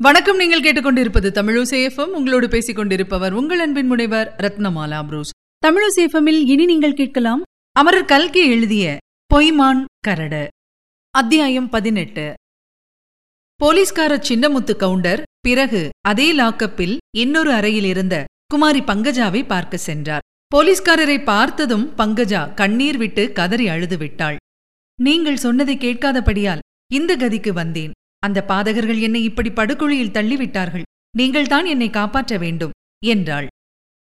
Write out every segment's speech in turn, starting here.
வணக்கம். நீங்கள் கேட்டுக்கொண்டிருப்பது தமிழசேஃபம் உங்களோடு பேசிக் கொண்டிருப்பவர் உங்கள் அன்பின் முனைவர் ரத்னமாலா புரூஸ். தமிழசேஃபமில் இனி நீங்கள் கேட்கலாம் அமரர் கல்கி எழுதிய பொய்மான் கரடு. அத்தியாயம் பதினெட்டு. போலீஸ்கார சின்னமுத்து கவுண்டர் பிறகு அதே லாக்கப்பில் இன்னொரு அறையில் இருந்த குமாரி பங்கஜாவை பார்க்க சென்றார். போலீஸ்காரரை பார்த்ததும் பங்கஜா கண்ணீர் விட்டு கதறி அழுது விட்டாள். நீங்கள் சொன்னதை கேட்காதபடியால் இந்த கதிக்கு வந்தேன். அந்த பாதகர்கள் என்னை இப்படி படுகொழியில் தள்ளிவிட்டார்கள். நீங்கள்தான் என்னை காப்பாற்ற வேண்டும் என்றாள்.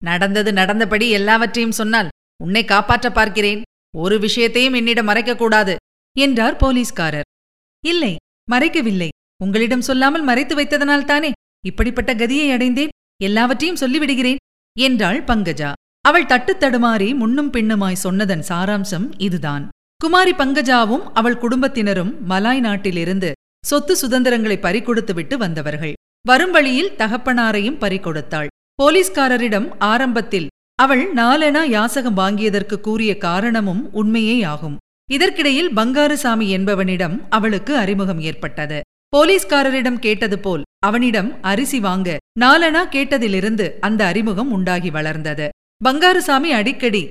நடந்தது நடந்தபடி எல்லாவற்றையும் சொன்னால் உன்னை காப்பாற்ற பார்க்கிறேன் ஒரு விஷயத்தையும் என்னிடம் மறைக்கக்கூடாது என்றார் போலீஸ்காரர். இல்லை மறைக்கவில்லை. உங்களிடம் சொல்லாமல் மறைத்து வைத்ததனால் தானே இப்படிப்பட்ட கதியை அடைந்தேன் எல்லாவற்றையும் சொல்லிவிடுகிறேன் என்றாள் பங்கஜா. அவள் தட்டு தடுமாறி முன்னும் பின்னுமாய் சொன்னதன் சாராம்சம் இதுதான். குமாரி பங்கஜாவும் அவள் குடும்பத்தினரும் மலாய் நாட்டிலிருந்து சொத்து சுதந்திரங்களை பறிகொடுத்துவிட்டு வந்தவர்கள். வரும் வழியில் தகப்பனாரையும் பறிகொடுத்தாள். போலீஸ்காரரிடம் ஆரம்பத்தில் அவள் நாலெனா யாசகம் வாங்கியதற்கு கூறிய காரணமும் உண்மையே ஆகும் இதற்கிடையில் பங்காருசாமி என்பவனிடம் அவளுக்கு அறிமுகம் ஏற்பட்டது. போலீஸ்காரரிடம் கேட்டது போல் அவனிடம் அரிசி வாங்க நாலனா கேட்டதிலிருந்து அந்த அறிமுகம் உண்டாகி வளர்ந்தது. பங்காருசாமி அடிக்கடி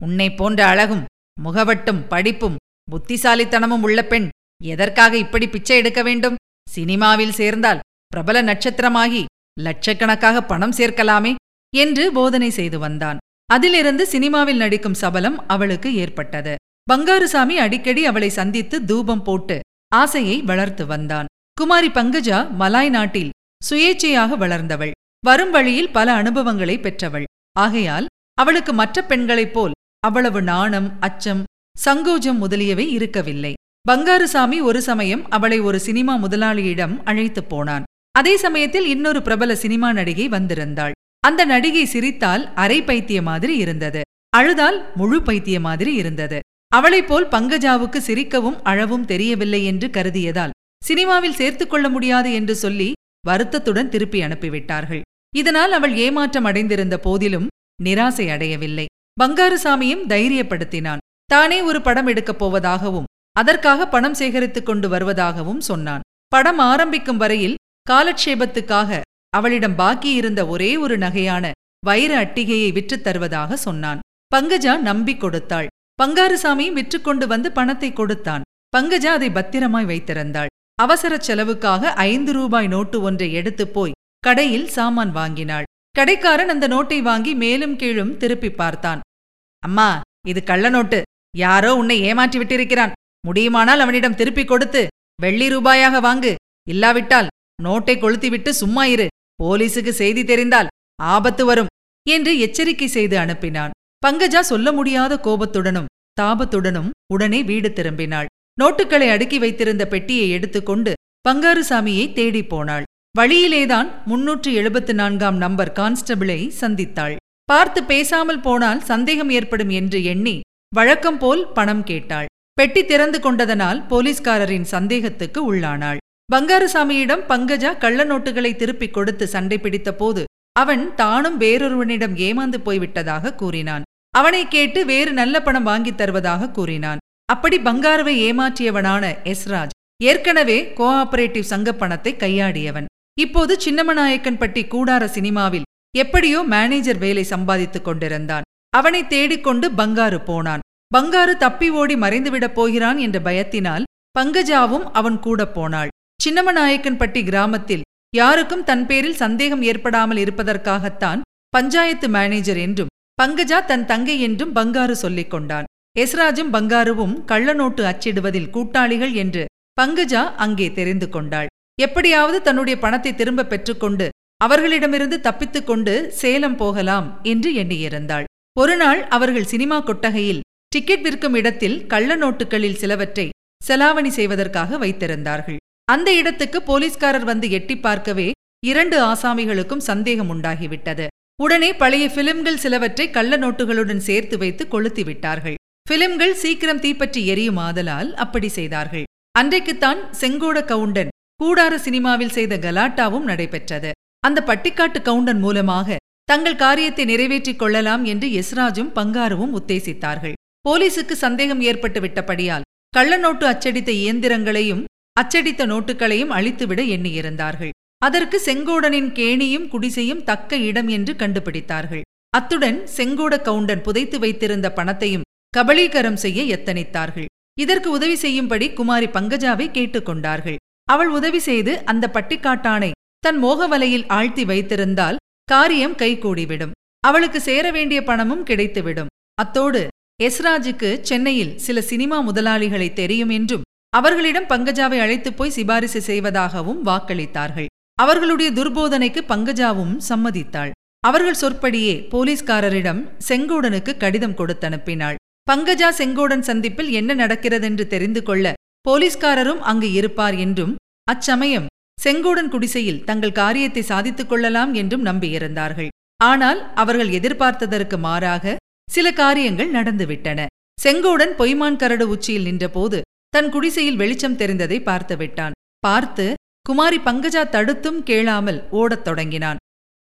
உன்னை போன்ற அழகும் முகவட்டும் படிப்பும் புத்திசாலித்தனமும் உள்ள பெண் எதற்காக இப்படி பிச்சை எடுக்க வேண்டும்? சினிமாவில் சேர்ந்தால் பிரபல நட்சத்திரமாகி லட்சக்கணக்காக பணம் சேர்க்கலாமே என்று போதனை செய்து வந்தான். அதிலிருந்து சினிமாவில் நடிக்கும் சபலம் அவளுக்கு ஏற்பட்டது. பங்காருசாமி அடிக்கடி அவளை சந்தித்து தூபம் போட்டு ஆசையை வளர்த்து வந்தான். குமாரி பங்கஜா மலாய் நாட்டில் சுயேச்சையாக வளர்ந்தவள். வரும் வழியில் பல அனுபவங்களை பெற்றவள். ஆகையால் அவளுக்கு மற்ற பெண்களைப் போல் அவ்வளவு நாணம் அச்சம் சங்கோஜம் முதலியவை இருக்கவில்லை. பங்காருசாமி ஒரு சமயம் அவளை ஒரு சினிமா முதலாளியிடம் அழைத்துப் போனான். அதே சமயத்தில் இன்னொரு பிரபல சினிமா நடிகை வந்திருந்தாள். அந்த நடிகை சிரித்தால் அரை பைத்திய மாதிரி இருந்தது. அழுதால் முழு பைத்திய மாதிரி இருந்தது. அவளைப் போல் பங்கஜாவுக்கு சிரிக்கவும் அழவும் தெரியவில்லை என்று கருதியதால் சினிமாவில் சேர்த்துக் கொள்ள முடியாது என்று சொல்லி வருத்தத்துடன் திருப்பி அனுப்பிவிட்டார்கள். இதனால் அவள் ஏமாற்றம் அடைந்திருந்த போதிலும் நிராசை அடையவில்லை. பங்காருசாமியும் தைரியப்படுத்தினான். தானே ஒரு படம் எடுக்கப் போவதாகவும் அதற்காக பணம் சேகரித்துக் கொண்டு வருவதாகவும் சொன்னான். படம் ஆரம்பிக்கும் வரையில் காலட்சேபத்துக்காக அவளிடம் பாக்கியிருந்த ஒரே ஒரு நகையான வைர அட்டிகையை விற்றுத் தருவதாக சொன்னான். பங்கஜா நம்பிக் கொடுத்தாள். பங்காருசாமியும் விற்றுக்கொண்டு வந்து பணத்தை கொடுத்தான். பங்கஜா அதை பத்திரமாய் வைத்திருந்தாள். அவசர செலவுக்காக ஐந்து ரூபாய் நோட்டு ஒன்றை எடுத்துப் போய் கடையில் சாமான் வாங்கினாள். கடைக்காரன் அந்த நோட்டை வாங்கி மேலும் கீழும் திருப்பி பார்த்தான். அம்மா இது கள்ள நோட்டு. யாரோ உன்னை ஏமாற்றி விட்டிருக்கிறான். முடியுமானால் அவனிடம் திருப்பிக் கொடுத்து வெள்ளி ரூபாயாக வாங்கு. இல்லாவிட்டால் நோட்டை கொளுத்திவிட்டு சும்மா இரு. போலீசுக்கு செய்தி தெரிந்தால் ஆபத்து வரும் என்று எச்சரிக்கை செய்து அனுப்பினான். பங்கஜா சொல்ல முடியாத கோபத்துடனும் தாபத்துடனும் உடனே வீடு திரும்பினாள். நோட்டுகளை அடுக்கி வைத்திருந்த பெட்டியை எடுத்துக்கொண்டு பங்காருசாமியை தேடிப் போனாள். வழியிலேதான் முன்னூற்று எழுபத்து நான்காம் நம்பர் கான்ஸ்டபிளை சந்தித்தாள். பார்த்து பேசாமல் போனால் சந்தேகம் ஏற்படும் என்று எண்ணி வழக்கம் போல் பணம் கேட்டாள். பெட்டி திறந்து கொண்டதனால் போலீஸ்காரரின் சந்தேகத்துக்கு உள்ளானாள். பங்காரசாமியிடம் பங்கஜா கள்ள நோட்டுகளை திருப்பிக் கொடுத்து சண்டை பிடித்த போது அவன் தானும் வேறொருவனிடம் ஏமாந்து போய்விட்டதாக கூறினான். அவனை கேட்டு வேறு நல்ல பணம் வாங்கித் தருவதாக கூறினான். அப்படி பங்காரவை ஏமாற்றியவனான எஸ்ராஜ் ஏற்கனவே கோஆபரேட்டிவ் சங்க பணத்தை கையாடியவன். இப்போது சின்னமநாயக்கன்பட்டி கூடார சினிமாவில் எப்படியோ மேனேஜர் வேலை சம்பாதித்துக் கொண்டிருந்தான். அவனை தேடிக்கொண்டு பங்காரு போனான். பங்காரு தப்பி ஓடி மறைந்துவிடப் போகிறான் என்ற பயத்தினால் பங்கஜாவும் அவன் கூட போனாள். சின்னமநாயக்கன்பட்டி கிராமத்தில் யாருக்கும் தன் பேரில் சந்தேகம் ஏற்படாமல் இருப்பதற்காகத்தான் பஞ்சாயத்து மேனேஜர் என்றும் பங்கஜா தன் தங்கை என்றும் பங்காரு சொல்லிக் கொண்டான். எஸ்ராஜும் பங்காருவும் கள்ள நோட்டு அச்சிடுவதில் கூட்டாளிகள் என்று பங்கஜா அங்கே தெரிந்து கொண்டாள். எப்படியாவது தன்னுடைய பணத்தை திரும்ப பெற்றுக்கொண்டு அவர்களிடமிருந்து தப்பித்துக் கொண்டு சேலம் போகலாம் என்று எண்ணியிருந்தாள். ஒருநாள் அவர்கள் சினிமா கொட்டகையில் டிக்கெட் விற்கும் இடத்தில் கள்ள நோட்டுகளில் சிலவற்றை செலாவணி செய்வதற்காக வைத்திருந்தார்கள். அந்த இடத்துக்கு போலீஸ்காரர் வந்து எட்டி பார்க்கவே இரண்டு ஆசாமிகளுக்கும் சந்தேகம் உண்டாகிவிட்டது. உடனே பழைய பிலிம்கள் சிலவற்றை கள்ள நோட்டுகளுடன் சேர்த்து வைத்து கொளுத்தி விட்டார்கள். பிலிம்கள் சீக்கிரம் தீப்பற்றி எரியும் ஆதலால் அப்படி செய்தார்கள். அன்றைக்குத்தான் செங்கோட கவுண்டன் கூடார சினிமாவில் செய்த கலாட்டாவும் நடைபெற்றது. அந்த பட்டிக்காட்டு கவுண்டன் மூலமாக தங்கள் காரியத்தை நிறைவேற்றிக் கொள்ளலாம் என்று எஸ்ராஜும் பங்காருவும் உத்தேசித்தார்கள். போலீசுக்கு சந்தேகம் ஏற்பட்டு விட்டபடியால் கள்ள நோட்டு அச்சடித்த இயந்திரங்களையும் அச்சடித்த நோட்டுகளையும் அழித்துவிட எண்ணியிருந்தார்கள். அதற்கு செங்கோடனின் கேணியும் குடிசையும் தக்க இடம் என்று கண்டுபிடித்தார்கள். அத்துடன் செங்கோட கவுண்டன் புதைத்து வைத்திருந்த பணத்தையும் கபளீகரம் செய்ய எத்தனித்தார்கள். இதற்கு உதவி செய்யும்படி குமாரி பங்கஜாவை கேட்டுக்கொண்டார்கள் அவள் உதவி செய்து அந்த பட்டிக்காட்டானை தன் மோகவலையில் ஆழ்த்தி வைத்திருந்தால் காரியம் கைகூடிவிடும். அவளுக்கு சேர வேண்டிய பணமும் கிடைத்துவிடும். அத்தோடு எஸ்ராஜுக்கு சென்னையில் சில சினிமா முதலாளிகளை தெரியும் என்றும் அவர்களிடம் பங்கஜாவை அழைத்துப் போய் சிபாரிசு செய்வதாகவும் வாக்களித்தார்கள். அவர்களுடைய துர்போதனைக்கு பங்கஜாவும் சம்மதித்தாள். அவர்கள் சொற்படியே போலீஸ்காரரிடம் செங்கோடனுக்கு கடிதம் கொடுத்தனுப்பினாள் பங்கஜா செங்கோடன் சந்திப்பில் என்ன நடக்கிறதென்று தெரிந்து கொள்ள போலீஸ்காரரும் அங்கு இருப்பார் என்றும் அச்சமயம் செங்கோடன் குடிசையில் தங்கள் காரியத்தை சாதித்துக் கொள்ளலாம் என்றும் நம்பியிருந்தார்கள். ஆனால் அவர்கள் எதிர்பார்த்ததற்கு மாறாக சில காரியங்கள் நடந்துவிட்டன. செங்கோடன் பொய்மான் கரடு உச்சியில் நின்றபோது தன் குடிசையில் வெளிச்சம் தெரிந்ததை பார்த்து விட்டான் பார்த்து குமாரி பங்கஜா தடுத்தும் கேளாமல் ஓடத் தொடங்கினான்.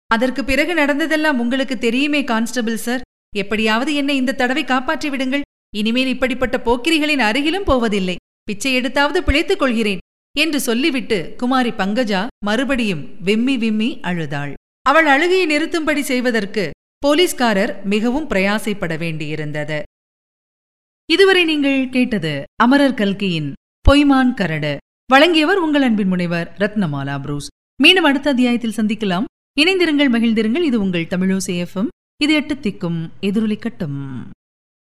அதற்கு பிறகு நடந்ததெல்லாம் உங்களுக்கு தெரியுமே கான்ஸ்டபிள் சார். எப்படியாவது என்னை இந்த தடவை காப்பாற்றி விடுங்கள். இனிமேல் இப்படிப்பட்ட போக்கிரிகளின் அருகிலும் போவதில்லை. பிச்சை எடுத்தாவது பிழைத்துக் கொள்கிறேன் என்று சொல்லிவிட்டு குமாரி பங்கஜா மறுபடியும் விம்மி விம்மி அழுதாள். அவள் அழுகையை நிறுத்தும்படி செய்வதற்கு போலீஸ்காரர் மிகவும் பிரயாசைப்பட வேண்டியிருந்தது. இதுவரை நீங்கள் கேட்டது அமரர் கல்கியின் பொய்மான் கரடு. வழங்கியவர் உங்கள் அன்பின் முனைவர் ரத்னமாலா புரூஸ். மீண்டும் அடுத்த அத்தியாயத்தில் சந்திக்கலாம். இணைந்திருங்கள் மகிழ்ந்திருங்கள். இது உங்கள் தமிழோசேஃபம் இது எட்டு திக்கும் எதிரொலிக்கட்டும்